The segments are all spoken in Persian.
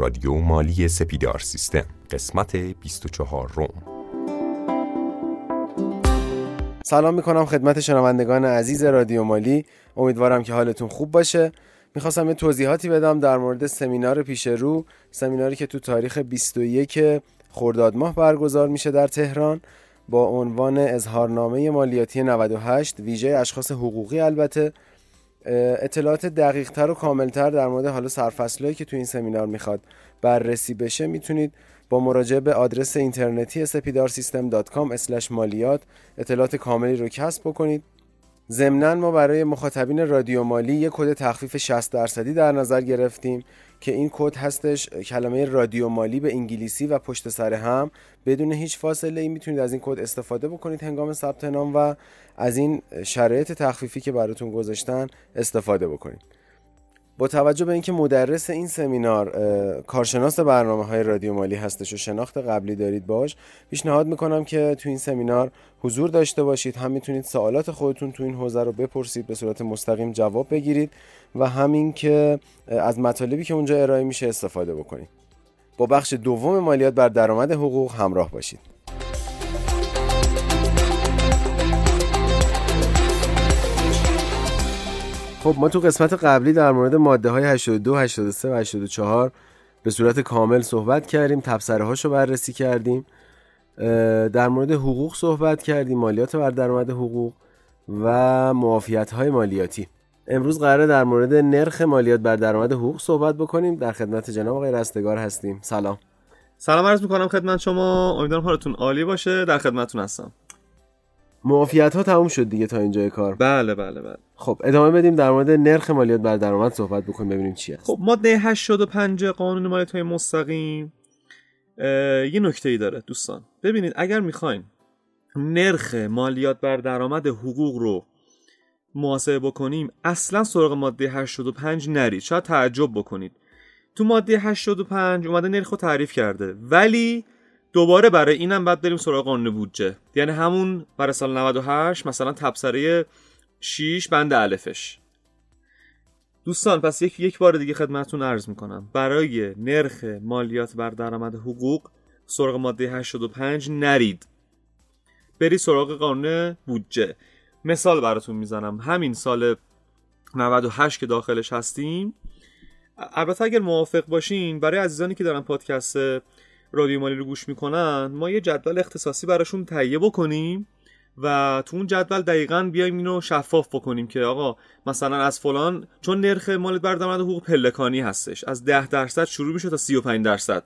رادیو مالی سپیدار سیستم قسمت 24 روم. سلام می‌کنم خدمت شنوندگان عزیز رادیو مالی. امیدوارم که حالتون خوب باشه. می‌خواستم یه توضیحاتی بدم در مورد سمینار پیش رو سمیناری که تو تاریخ 21 خرداد ماه برگزار میشه در تهران با عنوان اظهارنامه مالیاتی 98 ویژه اشخاص حقوقی البته. اطلاعات دقیق تر و کاملتر در مورد حالا سرفصلهایی که تو این سمینار می‌خواد بررسی بشه می‌تونید با مراجعه به آدرس اینترنتی سپیدارسیستم.com مالیات اطلاعات کاملی رو کسب بکنید. ضمنا ما برای مخاطبین رادیو مالی یک کد تخفیف 60 درصدی در نظر گرفتیم. که این کد هستش کلمه رادیو مالی به انگلیسی و پشت سر هم. بدون هیچ فاصله ای می‌تونید از این کد استفاده بکنید. هنگام ثبت نام و از این شرایط تخفیفی که براتون گذاشتن استفاده بکنید. با توجه به اینکه مدرس این سمینار کارشناس برنامه های رادیو مالی هستش و شناخت قبلی دارید باش پیشنهاد می‌کنم که تو این سمینار حضور داشته باشید. هم می‌تونید سوالات خودتون تو این حوزه رو بپرسید به صورت مستقیم جواب بگیرید و همین که از مطالبی که اونجا ارائه میشه استفاده بکنید. با بخش دوم مالیات بر درآمد حقوق همراه باشید. خب ما تو قسمت قبلی در مورد ماده های 82, 83 و 84 به صورت کامل صحبت کردیم تبصره هاشو بررسی کردیم در مورد حقوق صحبت کردیم مالیات بر درآمد حقوق و معافیت های مالیاتی. امروز قراره در مورد نرخ مالیات بر درآمد حقوق صحبت بکنیم. در خدمت جناب آقای رستگار هستیم. سلام. سلام عرض می‌کنم خدمت شما. امیدوارم حالتون عالی باشه. در خدمتتون هستم. معافیت ها تموم شد دیگه تا اینجای کار. بله بله بله. خب ادامه بدیم در مورد نرخ مالیات بر درآمد صحبت بکنیم ببینیم چی هست. خب ماده 85 قانون مالیات های مستقیم یه نکته ای داره دوستان. ببینید اگر می‌خواین نرخ مالیات بر درآمد حقوق رو محاسبه بکنیم اصلا سراغ ماده 85 نرید. شاید تعجب بکنید. تو ماده 85 اومده نرخ رو تعریف کرده ولی دوباره برای اینم بعد بریم سراغ قانون بودجه. یعنی همون برای سال 98 مثلا تبصره 6 بند الفش. دوستان پس یک یک بار دیگه خدمتتون عرض می‌کنم. برای نرخ مالیات بر درآمد حقوق سراغ ماده 85 نرید. بری سراغ قانون بودجه. مثال براتون می‌زنم. همین سال 98 که داخلش هستیم. البته اگر موافق باشین برای عزیزانی که دارن پادکست رادیو مالی رو گوش می‌کنن ما یه جدول اختصاصی براشون تهیه بکنیم. و تو اون جدول دقیقا بیایم اینو شفاف بکنیم که آقا مثلا از فلان چون نرخ مال بر درآمد حقوق پلکانی هستش از 10 درصد شروع میشه تا 35 درصد.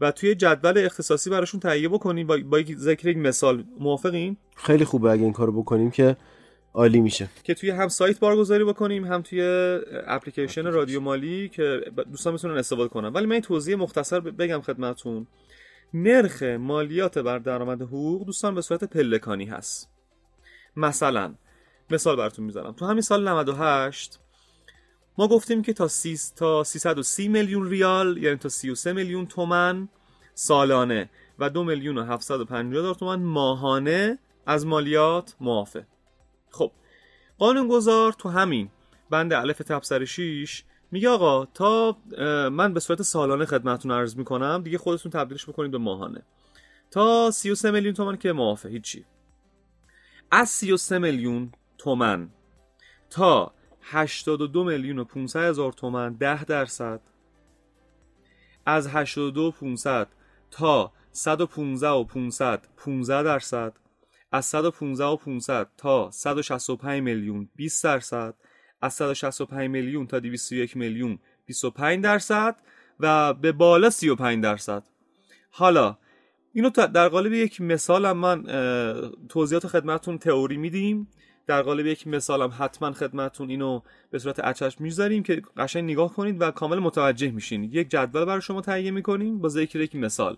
و توی جدول اختصاصی براشون تهیه بکنیم با, با ذکر یک مثال. موافقین؟ خیلی خوبه اگه این کارو بکنیم که عالی میشه. که توی هم سایت بارگذاری بکنیم هم توی اپلیکیشن رادیو مالی که دوستان می‌تونن استفاده کنن. ولی من این توضیح مختصر بگم خدمتتون نرخ مالیات بر درآمد حقوق دوستان به صورت پلکانی هست. مثلا مثال براتون می‌زنم. تو همین سال 98 ما گفتیم که تا, سی تا 330 میلیون ریال یعنی تا 33 میلیون تومن سالانه و 2 میلیون و 750 هزار تومن ماهانه از مالیات معافه خب قانونگذار تو همین بند الف تبصره 6 میگه آقا تا من به صورت سالانه خدمتتون عرض می‌کنم دیگه خودتون تبدیلش بکنید به ماهانه. تا 33 میلیون تومن که معافه هیچی. از 33 میلیون تومن تا 82 میلیون و 500 هزار تومن 10 درصد. از 82 500 تا 115 و 500 15 درصد. از 115 و 500 تا 165 میلیون 20 درصد. از 165 میلیون تا 201 میلیون 25 درصد و به بالا 35 درصد. حالا اینو در قالب یک مثال من توضیحات خدمتون تئوری میدیم. در قالب یک مثال هم حتما خدمتون اینو به صورت اچش می‌ذاریم که قشنگ نگاه کنید و کامل متوجه میشین. یک جدول برای شما تهیه می‌کنیم با ذکر یک مثال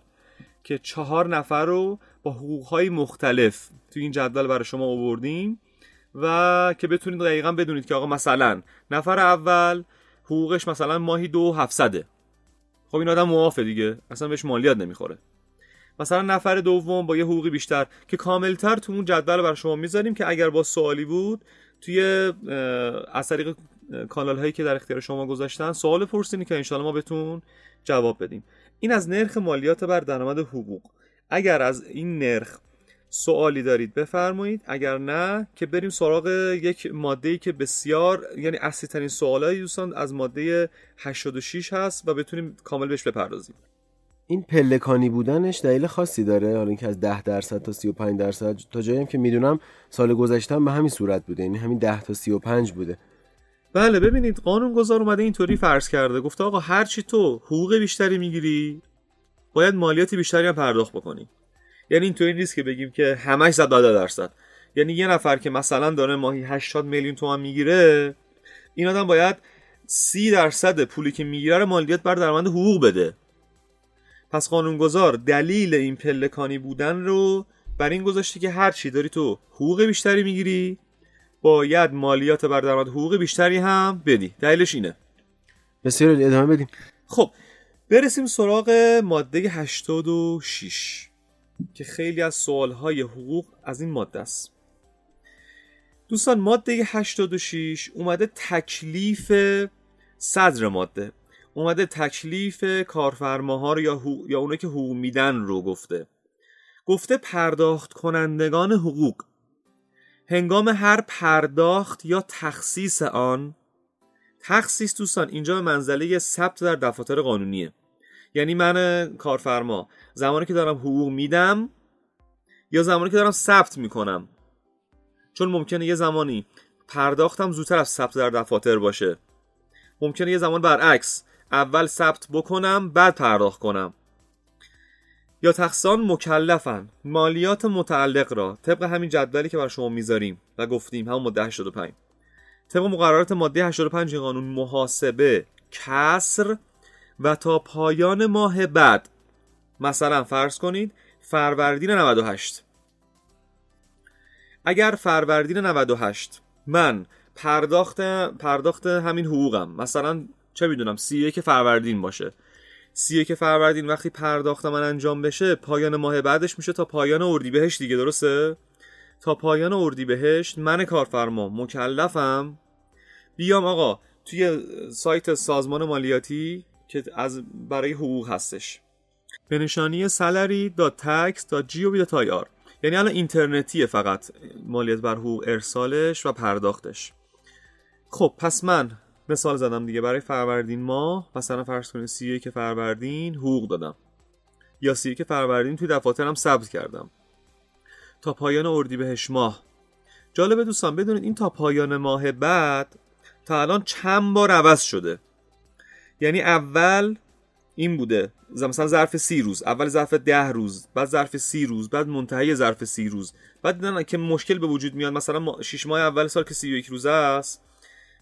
که چهار نفر رو با حقوقهای مختلف تو این جدول برای شما آوردیم. و که بتونید دقیقا بدونید که آقا مثلا نفر اول حقوقش مثلا ماهی دو هفتصده. خب این آدم موافه دیگه. اصلا بهش مالیات نمی‌خوره. مثلا نفر دوم با یه حقوقی بیشتر که کاملتر تو اون جدول برای شما می‌ذاریم که اگر با سوالی بود توی از طریق کانال هایی که در اختیار شما گذاشتن سوال پرسینی که انشالله ما بهتون جواب بدیم. این از نرخ مالیات بر درآمد حقوق. اگر از این نرخ سوالی دارید بفرمایید. اگر نه که بریم سراغ یک ماده ای که بسیار یعنی اصلی ترین سوالای دوستان از ماده 86 هست و بتونیم کامل بهش بپردازیم. این پلکانی بودنش دلیل خاصی داره. حالا اینکه از 10 درصد تا 35 درصد تا جایی که می‌دونم سال گذشته به همین صورت بوده. یعنی همین 10 تا 35 بوده. بله ببینید قانون گذار اومده اینطوری فرض کرده. گفته آقا هر چی تو حقوق بیشتری می‌گیری باید مالیات بیشتری هم پرداخت بکنی. یعنی اینطوری نیست که بگیم که همش زد درصد یعنی یه نفر که مثلا داره ماهی 80 میلیون تومان می‌گیره این آدم باید 30 درصد پولی که می‌گیره رو مالیات بر درآمد حقوق بده. پس قانونگذار دلیل این پلکانی بودن رو بر این گذاشته که هر چی داری تو حقوق بیشتری می‌گیری باید مالیات بر درآمد حقوق بیشتری هم بدی. دلیلش اینه. بسیار ادامه بدیم. خب برسیم سراغ ماده 86 که خیلی از سوالهای حقوق از این ماده است. دوستان ماده 86 اومده تکلیف صدر ماده. اومده تکلیف کارفرماها رو یا, یا اونه که حقوق میدن رو گفته. گفته پرداخت کنندگان حقوق. هنگام هر پرداخت یا تخصیص آن تخصیص دوستان اینجا به منزله ثبت در دفاتر قانونیه. یعنی من کارفرما. زمانی که دارم حقوق میدم یا زمانی که دارم ثبت می‌کنم. چون ممکنه یه زمانی پرداختم زودتر از ثبت در دفاتر باشه. ممکنه یه زمان برعکس اول ثبت بکنم بعد پرداخت کنم. یا تقسان مکلفن. مالیات متعلق را. طبق همین جدولی که بر شما می‌ذاریم و گفتیم همون ماده 85 طبق مقررات ماده 85 قانون محاسبه کسر و تا پایان ماه بعد. مثلا فرض کنید فروردین 98 اگر فروردین 98 من پرداخت پرداخت همین حقوقم. مثلا چه می‌دونم سی یک فروردین باشه. سی یک فروردین وقتی پرداخت من انجام بشه پایان ماه بعدش میشه تا پایان اردیبهشت دیگه درسته؟ تا پایان اردیبهشت من کارفرما مکلفم. بیام آقا توی سایت سازمان مالیاتی که از برای حقوق هستش. به نشانی salary.tax.gov.ir یعنی الان اینترنتیه فقط مالیات بر حقوق ارسالش و پرداختش. خب پس من مثال زدم دیگه برای فروردین ماه. مثلا فرض کنید سی که فروردین حقوق دادم. یا سی که فروردین توی دفاترم ثبت کردم. تا پایان اردیبهشت ماه. جالبه دوستان بدونید این تا پایان ماه بعد تا الان چند بار عوض شده؟ یعنی اول این بوده. مثلا ظرف سی روز. اول ظرف ده روز بعد ظرف سی روز بعد منتهی ظرف سی روز. بعد دیدن که مشکل به وجود میاد. مثلا شش ماه اول سال که سی یک روزه است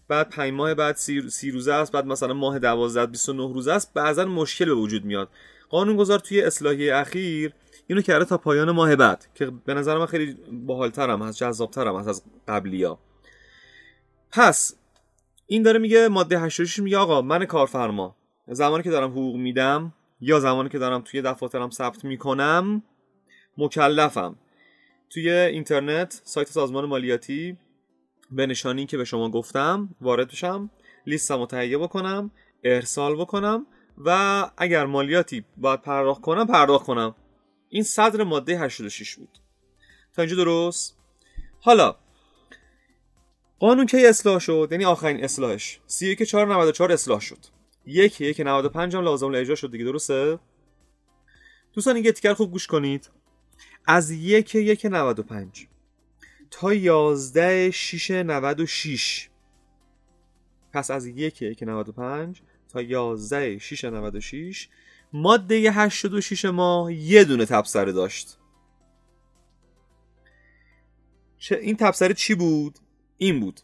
بعد پنج ماه بعد سی, سی روزه است بعد مثلا ماه دوازده 29 روزه است. بعضا مشکل به وجود میاد. قانونگذار توی اصلاحی اخیر اینو کرده تا پایان ماه بعد که به نظر من خیلی باحالترم از جذابترم از از قبلیا. پس این داره میگه ماده 86 میگه آقا من کارفرما زمانی که دارم حقوق میدم یا زمانی که دارم توی دفاترم ثبت می‌کنم مکلفم. توی اینترنت سایت سازمان مالیاتی به نشانی که به شما گفتم وارد بشم لیستم تهیه بکنم ارسال بکنم و اگر مالیاتی باید پرداخت کنم پرداخت کنم. این صدر ماده 86 بود. تا اینجا درست؟ حالا قانون کی اصلاح شد؟ یعنی آخرین اصلاحش. 31 494 اصلاح شد. یک یک 95 هم لازم اجرا شد دیگه درسته؟ دوستان این تیکر خوب گوش کنید. از یک یک 95 تا 11 6 96 پس از یک یک 95 تا 11 6 96 ماده 86 ما یه دونه تبصره داشت. چه این تبصره چی بود؟ این بود.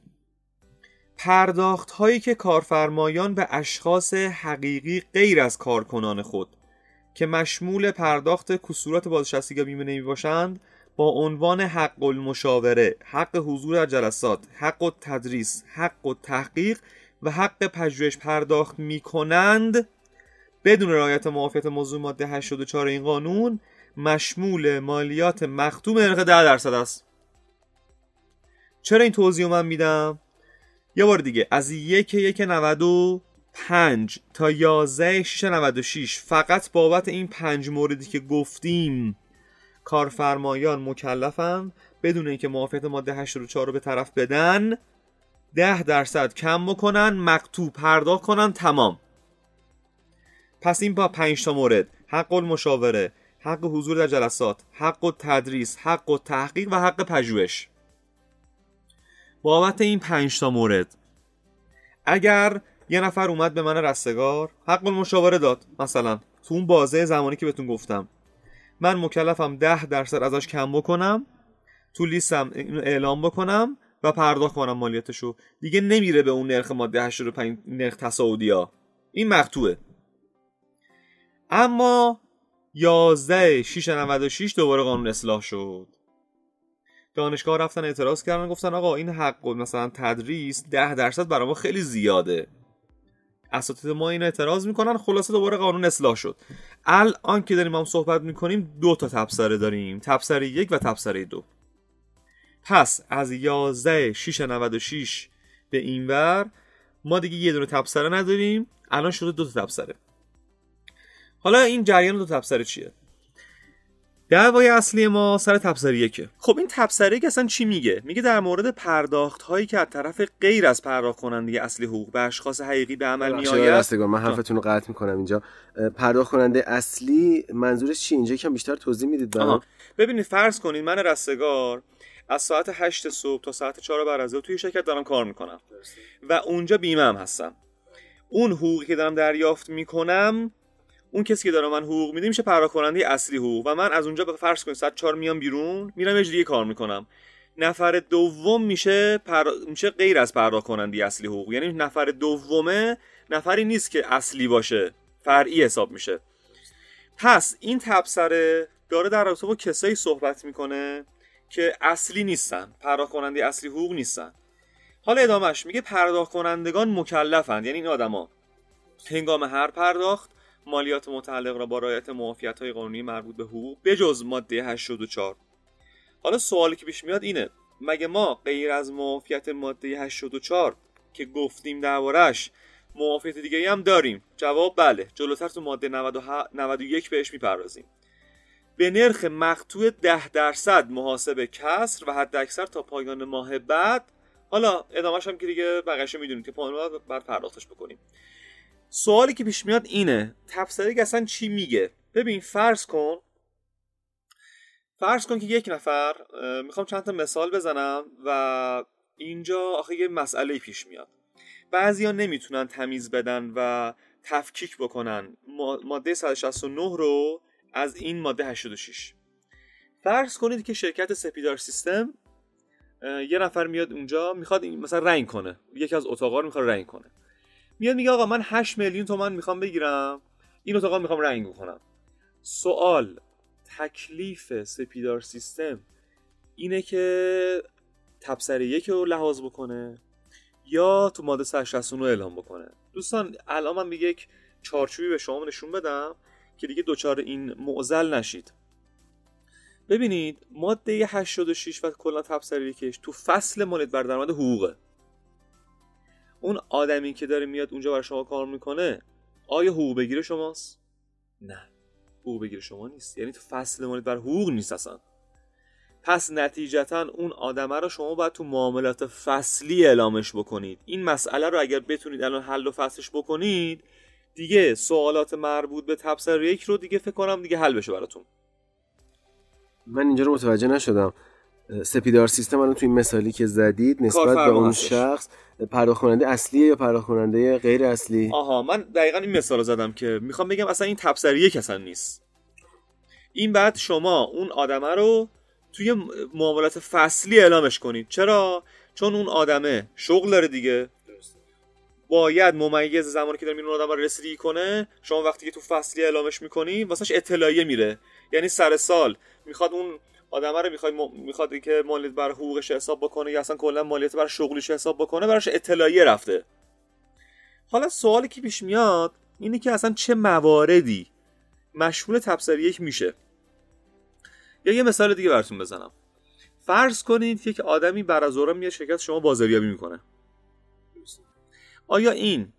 پرداخت هایی که کارفرمایان به اشخاص حقیقی غیر از کارکنان خود که مشمول پرداخت کسورات بازنشستگی بیمه نمی باشند با عنوان حق المشاوره، حق حضور در جلسات، حق و تدریس، حق و تحقیق و حق پژوهش پرداخت می کنند بدون رعایت معافیت موضوع ماده 84 این قانون مشمول مالیات مختوم نرخ 10 درصد است. چرا این توضیح من میدم؟ یه بار دیگه از یک یک 95 تا 11 6 96 فقط بابت این پنج موردی که گفتیم کارفرمایان مکلفن بدون اینکه موافقت ماده 84 رو به طرف بدن ده درصد کم بکنن مکتوب پرداخت کنن تمام. پس این با 5 تا مورد حق المشاوره حق حضور در جلسات حق و تدریس حق و تحقیق و حق پژوهش. بابت این 5 تا مورد. اگر یه نفر اومد به من رستگار حق المشاوره داد. مثلا تو اون بازه زمانی که بهتون گفتم. من مکلفم ده درصد ازش کم بکنم تو لیستم اعلام بکنم و پرداخت کنم مالیاتشو. دیگه نمیره به اون نرخ ماده 85 نرخ تصاعدی ها این مقطوعه. اما 11 696 دوباره قانون اصلاح شد. دانشگاه رفتن اعتراض کردن گفتن آقا این حق مثلا تدریس 10 درصد برای ما خیلی زیاده. اساتید ما این اعتراض می‌کنن خلاصه دوباره قانون اصلاح شد. الان که داریم هم صحبت می‌کنیم دو تا تبصره داریم تبصره یک و تبصره دو. پس از 11 696 به اینور ما دیگه یه دونه تبصره نداریم الان شده دو تا تبصره. حالا این جریان دو تبصره چیه؟ دعوای اصلی ما سر تبصره یکه خب این تبصره که اصلا چی میگه؟ میگه در مورد پرداخت هایی که از طرف غیر از پرداخت کننده اصلی حقوق به اشخاص حقیقی به عمل میآید. من حرفتون رو قطع می‌کنم اینجا. پرداخت کننده اصلی منظورش چی اینجا کم بیشتر توضیح می‌دید برام. ببینید فرض کنید من رستگار از ساعت 8 صبح تا ساعت 4 بعد از توی شرکت دارم کار می‌کنم. و اونجا بیمه هم هستم. اون حقوقی که دارم دریافت می‌کنم اون کسی که داره من حقوق میده میشه پرداخت اصلی حقوق و من از اونجا به فرض کنید ساعت 4 میام بیرون میرم یه کار می‌کنم. نفر دوم میشه پر... میشه غیر از پرداخت اصلی حقوق. یعنی نفر دومه نفری نیست که اصلی باشه فرعی حساب میشه. پس این تبصره داره در رابطه با کسایی صحبت می‌کنه که اصلی نیستن پرداخت اصلی حقوق نیستن. حالا ادامهش میگه پرداخت کنندگان مکلفند. یعنی این آدما هنگام هر پرداخت مالیات متعلق را با رعایت معافیت قانونی مربوط به حقوق بجز ماده 84 حالا سوالی که پیش میاد اینه مگه ما غیر از معافیت ماده 84 که گفتیم دربارش معافیت دیگه هم داریم؟ جواب بله جلوتر تو ماده 91 بهش می‌پردازیم. به نرخ مقطوع 10 درصد محاسب کسر و حد اکثر تا پایان ماه بعد حالا ادامهش هم که دیگه بقیه‌شو می‌دونید که پایان بعد پرداختش بکنیم. سوالی که پیش میاد اینه. تبصره اصلا چی میگه؟ ببین فرض کن. فرض کن که یک نفر می‌خوام چند تا مثال بزنم و اینجا آخه یه مسئله پیش میاد. بعضیا نمی‌تونن تمیز بدن و تفکیک بکنن. ماده 169 رو از این ماده 86 فرض کنید که شرکت سپیدار سیستم یه نفر میاد اونجا می‌خواد مثلا رنگ کنه. یکی از اتاقا رو می‌خواد رنگ کنه. میاد میگه آقا من 8 میلیون تومن می‌خوام بگیرم. این اتاقا می‌خوام رنگ کنم سوال تکلیف سپیدار سیستم اینه که تبصره یک رو لحاظ بکنه یا تو ماده 169 رو اعلام بکنه؟ دوستان الان من میگه یک چارچوبی به شما نشون بدم که دیگه دوچار این معزل نشید. ببینید ماده 86 و کلا تبصره یکش تو فصل مالیات بر درآمد حقوقه. اون آدمی که داره میاد اونجا برای شما کار می‌کنه آیا حقوق بگیره شماست؟ نه. حقوق بگیره شما نیست. یعنی تو فصل مالیات بر حقوق نیست اصلا. پس نتیجتا اون آدمه رو شما باید تو معاملات فصلی اعلامش بکنید. این مسئله رو اگر بتونید الان حل و فصلش بکنید دیگه سوالات مربوط به تبصر یک رو دیگه فکر کنم دیگه حل بشه براتون. من اینجا رو متوجه نشدم. سپیدار سیستم الان توی مثالی که زدید نسبت به اون شخص پرداخت کننده اصلیه یا پرداخت کننده غیر اصلی؟ آها من دقیقا این مثال رو زدم که می‌خوام بگم اصلا این تبصره یک اصلا نیست. این بعد شما اون آدمه رو توی معاملات فصلی اعلامش کنید. چرا؟ چون اون آدمه شغل داره دیگه. باید ممیز زمانی که داره این آدم رو رسیدگی کنه شما وقتی که تو فصلی اعلامش می‌کنی واسش اطلاعیه میره. یعنی سر سال می‌خواد اون آدم رو می‌خواد می‌خواد که مالیات بر حقوقش حساب بکنه یا اصلا کلا مالیات بر شغلیش حساب بکنه براش اطلاعیه رفته. حالا سوالی که پیش میاد اینه که اصلا چه مواردی مشمول تبصره یک میشه. یا یه مثال دیگه براتون بزنم. فرض کنید یک آدمی بر از میاد شرکت شما بازاریابی می‌کنه. آیا این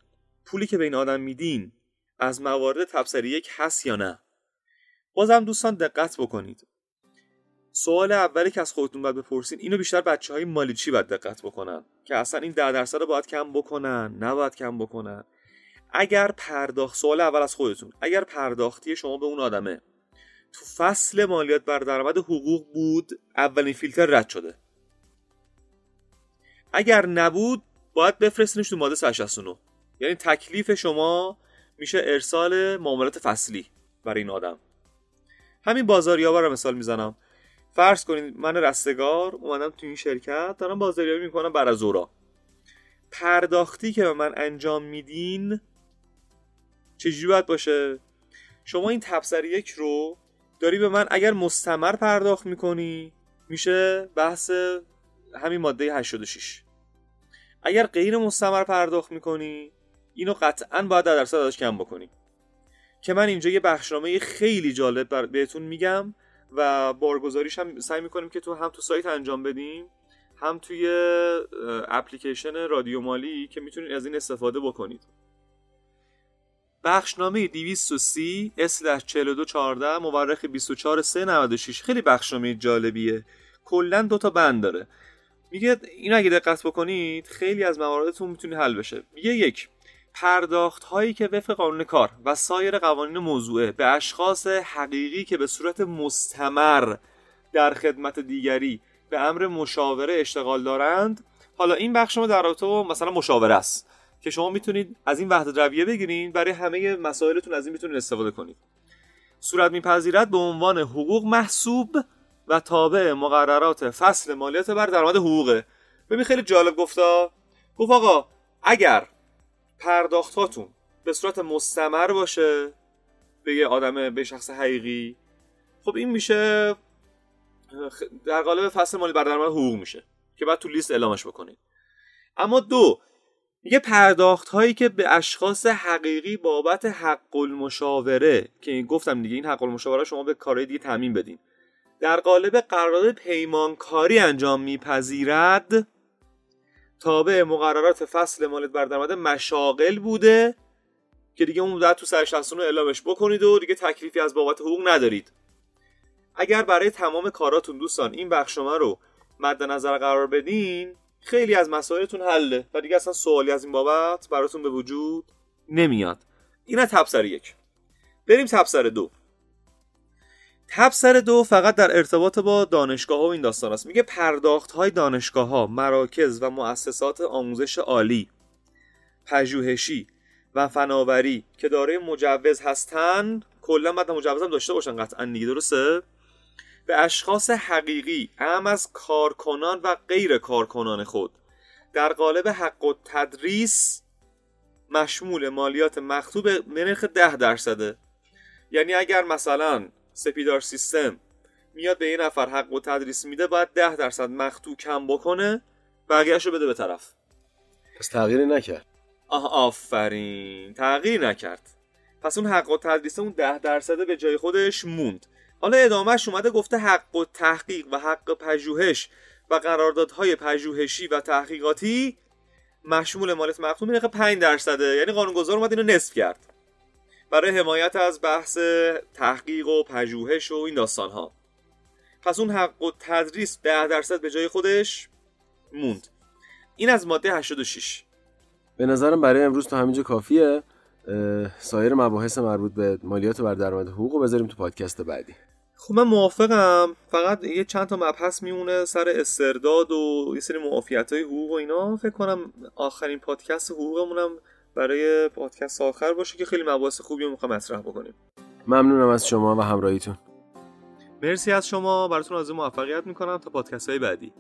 پولی که به این آدم میدین از موارد تبصره یک هست یا نه؟ بازم دوستان دقت بکنید. سوال اولی که از خودتون باید بپرسین اینو بیشتر بچه های مالیچی باید دقت بکنن؟ که اصلا این ده درصد رو باید کم بکنن نباید کم بکنن؟ اگر پرداخت سوال اول از خودتون. اگر پرداختی شما به اون آدمه تو فصل مالیات بر درآمد حقوق بود اولین فیلتر رد شده. اگر نبود باید بفرستینش تو ماده 169 یعنی تکلیف شما میشه ارسال معاملات فصلی برای این آدم. همین بازاریابا رو مثال می‌زنم. فرض کنید من رستگار اومدم تو این شرکت دارم بازاریابی می‌کنم بر از پرداختی که به من انجام میدین چجوری باید باشه؟ شما این تبصر یک رو داری به من اگر مستمر پرداخت می‌کنی میشه بحث همین ماده 86 اگر غیر مستمر پرداخت می‌کنی اینو قطعا باید در درصد ازش کم بکنی. که من اینجا یه بخشنامه خیلی جالب بهتون میگم. و بارگذاریش هم سعی می‌کنیم که تو هم تو سایت انجام بدیم هم توی اپلیکیشن رادیو مالی که می‌تونید از این استفاده بکنید. بخشنامه 230 اسلش 4214 مورخ 24396 خیلی بخشنامه جالبیه. کلا دو تا بند داره. میگه این اگه دقت بکنید خیلی از مواردتون می‌تونه حل بشه. میگه یک پرداخت هایی که وفق قانون کار و سایر قوانین موضوعه به اشخاص حقیقی که به صورت مستمر در خدمت دیگری به امر مشاوره اشتغال دارند. حالا این بخش شما در رابطه مثلا مشاوره است که شما می‌تونید از این وحدت رویه بگیرید برای همه مسائلتون از این می‌تونید استفاده کنید. صورت میپذیرد به عنوان حقوق محسوب و تابع مقررات فصل مالیات بر درآمد حقوقه. ببین خیلی جالب گفتا. گفت آقا اگر پرداختاتون. به صورت مستمر باشه. به یه آدم به شخص حقیقی. خب این میشه در قالب فصل مالی بر درآمد حقوق میشه که بعد تو لیست اعلامش بکنید. اما دو میگه پرداخت هایی که به اشخاص حقیقی بابت حق المشاوره که گفتم دیگه این حق المشاوره شما به کارهای دیگه تعمین بدین. در قالب قرارداد پیمانکاری انجام میپذیرد. تابع مقررات فصل مالیات بر درآمد مشاغل بوده که دیگه اون مدت تو رو اعلامش بکنید و دیگه تکلیفی از بابت حقوق ندارید. اگر برای تمام کاراتون دوستان این بخشنامه رو مد نظر قرار بدین خیلی از مسائلتون حله و دیگه اصلا سوالی از این بابت براتون به وجود نمیاد. این از تبصر یک. بریم تبصر دو. تبصر دو فقط در ارتباط با دانشگاه و این داستان است. میگه پرداخت های دانشگاه ها مراکز و مؤسسات آموزش عالی پژوهشی و فناوری که دارای مجوز هستن کلا بعد مجوز هم داشته باشن قطعا دیگه درسته؟ به اشخاص حقیقی هم از کارکنان و غیر کارکنان خود. در قالب حق و تدریس مشمول مالیات مختوب به نرخ ده درصده. یعنی اگر مثلا سپیدار سیستم. میاد به یه نفر حق و تدریس میده باید ده درصد مختو کم بکنه بقیهش رو بده به طرف. پس تغییری نکرد. آه آفرین. تغییر نکرد. پس اون حق و تدریس اون ده درصد به جای خودش موند. حالا ادامهش اومده گفته حق و تحقیق و حق پژوهش و قراردادهای پژوهشی و تحقیقاتی. مشمول مالیات مقتوم نرخ 5 درصده. یعنی قانونگذار اومد اینو نصف کرد. برای حمایت از بحث تحقیق و پژوهش و این داستان ها پس اون حق و تدریس 10 درصد به جای خودش موند. این از ماده 86 به نظرم برای امروز تا همینجا کافیه. سایر مباحث مربوط به مالیات بر درآمد حقوق رو بذاریم تو پادکست بعدی. خب من موافقم. فقط یه چند تا مبحث میمونه سر استرداد و یه سری معافیت های حقوق و اینا. فکر کنم آخرین پادکست حقوقمونم برای پادکست آخر باشه که خیلی مباحث خوبی رو می‌خوام مطرح بکنیم. ممنونم از شما و همراهیتون. مرسی از شما. براتون آرزوی موفقیت می‌کنم تا پادکست های بعدی.